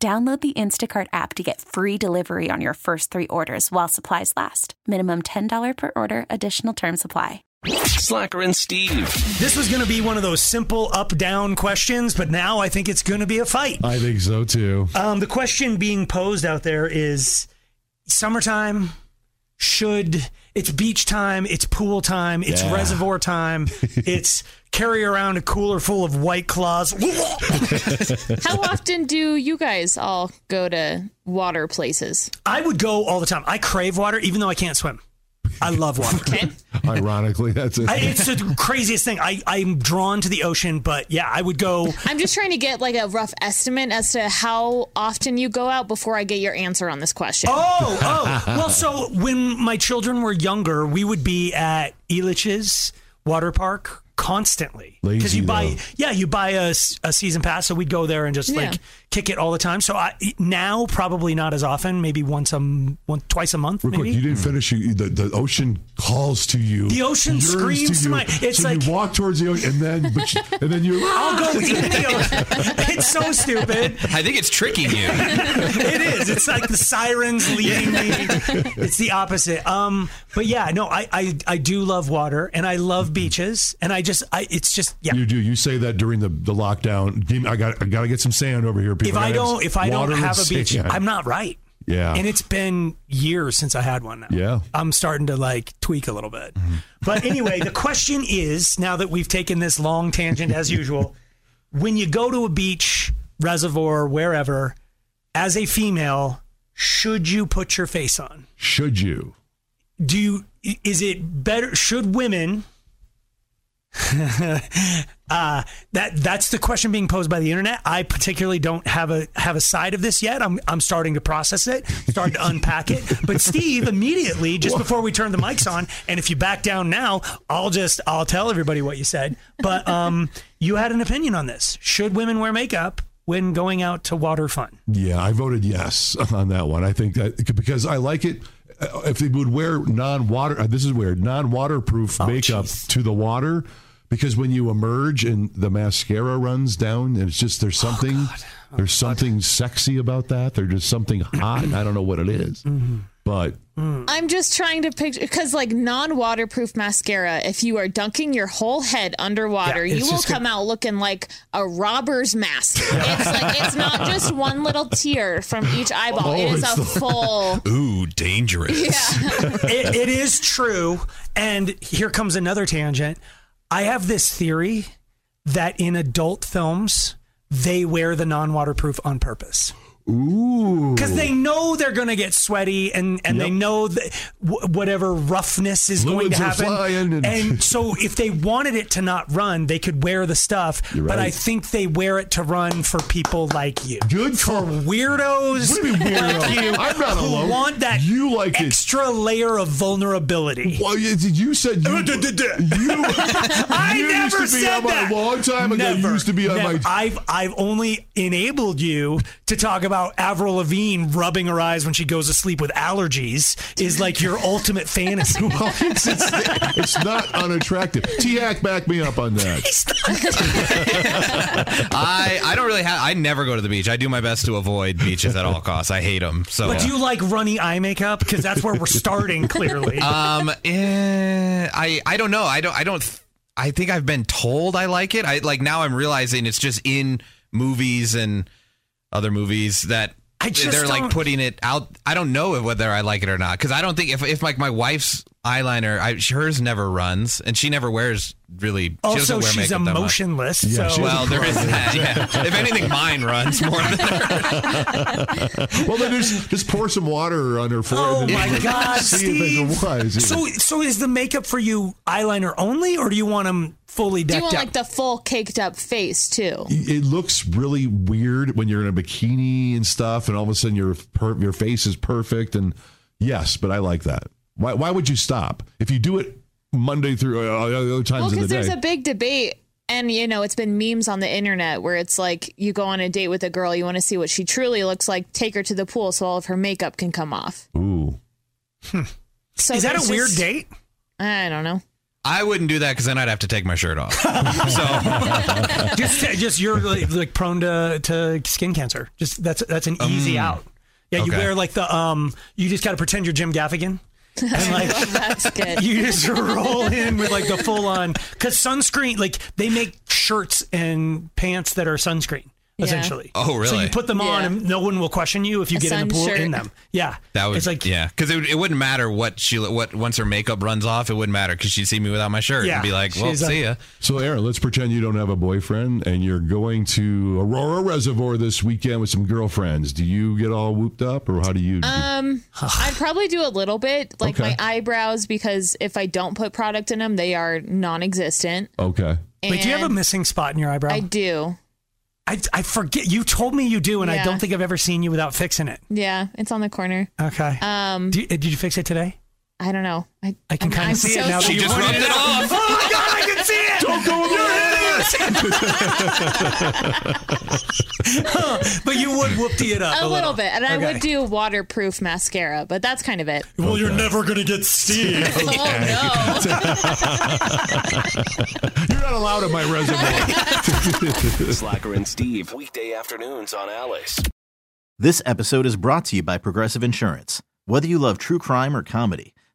Download the Instacart app to get free delivery on your first three orders while supplies last. Minimum $10 per order, additional term supply. Slacker and Steve. This was going to be one of those simple up down questions, but now I think it's going to be a fight. I think so too. Um, the question being posed out there is summertime, should it's beach time, it's pool time, it's Yeah. reservoir time, it's carry around a cooler full of white claws. How often do you guys all go to water places? I would go all the time. I crave water, even though I can't swim. I love water. Okay. Ironically, that's it. I, it's the craziest thing. I, I'm drawn to the ocean, but yeah, I would go. I'm just trying to get like a rough estimate as to how often you go out before I get your answer on this question. Oh, oh. Well, so when my children were younger, we would be at Elitch's water park constantly because you buy though. yeah you buy a, a season pass so we'd go there and just Yeah. like kick it all the time so I now probably not as often maybe once a once twice a month Real quick, you didn't finish. You, the, the ocean calls to you. The ocean screams to you. my- it's so like- you walk towards the ocean, and then but you, and then you. I'll go in the ocean. It's so stupid. I think it's tricking you. It is. It's like the sirens leading me. It's the opposite. Um, but yeah, no, I, I I do love water and I love beaches and I just I it's just yeah. You do. You say that during the, the lockdown. I got I got to get some sand over here. People. if I don't if I don't have a beach, sand. I'm not right. Yeah. And it's been years since I had one now. Yeah. I'm starting to like tweak a little bit. Mm-hmm. But anyway, the question is now that we've taken this long tangent as usual, when you go to a beach, reservoir, wherever, as a female, should you put your face on? Should you? Do you is it better should women uh, that that's the question being posed by the internet. I particularly don't have a have a side of this yet. I'm I'm starting to process it, starting to unpack it. But Steve immediately, just before we turn the mics on, and if you back down now, I'll just I'll tell everybody what you said. But um, you had an opinion on this. Should women wear makeup when going out to water fun? Yeah, I voted yes on that one. I think that because I like it. Uh, If they would wear non-water, uh, this is weird, non-waterproof makeup jeez. to the water, because when you emerge and the mascara runs down, and it's just there's something, there's something sexy about that. There's just something hot. I don't know what it is. But I'm just trying to picture because like non-waterproof mascara, if you are dunking your whole head underwater, Yeah, you it's will just come out looking like a robber's mask. It's like it's not just one little tear from each eyeball. Oh, it is a the- full. Ooh, dangerous. it, it is true. And here comes another tangent. I have this theory that in adult films, they wear the non waterproof on purpose. Ooh, Because they know they're going to get sweaty and, and they know that w- whatever roughness is going to happen. flying and- so if they wanted it to not run, they could wear the stuff. You're But I think they wear it to run for people like you. Good For weirdos What do you mean weirdo? like you I'm not alone. want that You like it. extra layer of vulnerability. Well, you, you said you. you I you never used to be said that. long time ago. Never, used to be on never. my. I've I've only enabled you to talk about Avril Lavigne rubbing her eyes when she goes to sleep with allergies is like your ultimate fantasy. Well, it's, it's, it's not unattractive. T Hack, back me up on that. I I don't really have. I never go to the beach. I do my best to avoid beaches at all costs. I hate them. So. But do you like runny eye makeup? Because that's where we're starting. Clearly, Um, eh, I I don't know. I don't I don't. I think I've been told I like it. I like now. I'm realizing it's just in movies and other movies that I just they're like don't- putting it out. I don't know whether I like it or not because I don't think if if like my wife's eyeliner. I, hers never runs, and she never wears really. She Also, doesn't wear she's makeup that emotionless. Yeah, so she Well, there is that. Yeah. If anything, mine runs more than hers. Well, then just just pour some water on her forehead. Oh and my God, Steve! if. So, so is the makeup for you eyeliner only, or do you want them fully Do you decked want out? like the full caked up face too? it looks really weird when you're in a bikini and stuff, and all of a sudden your per- your face is perfect. And yes, but I like that. Why why would you stop if you do it Monday through uh, other times Well, of the day. because day? there's a big debate, and you know, it's been memes on the internet where it's like you go on a date with a girl, you want to see what she truly looks like, take her to the pool so all of her makeup can come off. Ooh, So is that there's a weird date? I don't know. I wouldn't do that because then I'd have to take my shirt off. so just, just you're like, like prone to, to skin cancer. Just that's that's an easy out. Yeah, you wear like the um. You just got to pretend you're Jim Gaffigan, and like That's good. you just roll in with like the full on because sunscreen. Like they make shirts and pants that are sunscreen. Yeah. Essentially. Oh, really? So you put them on, Yeah. and no one will question you if you A get in the pool shirt. in them. Yeah, that was it's like yeah, because it, would- it wouldn't matter what she what once her makeup runs off, it wouldn't matter because she'd see me without my shirt Yeah, and be like, "Well, she's a- see ya." so Aaron, let's pretend you don't have a boyfriend and you're going to Aurora Reservoir this weekend with some girlfriends. Do you get all whooped up, or how do you? Um, I'd probably do a little bit, like Okay. my eyebrows, because if I don't put product in them, they are non-existent. okay. Wait, do you have a missing spot in your eyebrow? I do. I, I forget. You told me you do, and I don't think I've ever seen you without fixing it. Yeah, it's on the corner. Okay. Um, Do did you fix it today? I don't know. I, I can I'm- kind I'm of see so it now. that She you just rubbed it off. Oh my god, I can see it! Don't go over your head! But you would whoopty it up A little bit, and I would do waterproof mascara, but that's kind of it. Well, you're never gonna get Steve. Oh no! You're not allowed at my reservoir. Slacker and Steve, weekday afternoons on Alice. This episode is brought to you by Progressive Insurance. Whether you love true crime or comedy,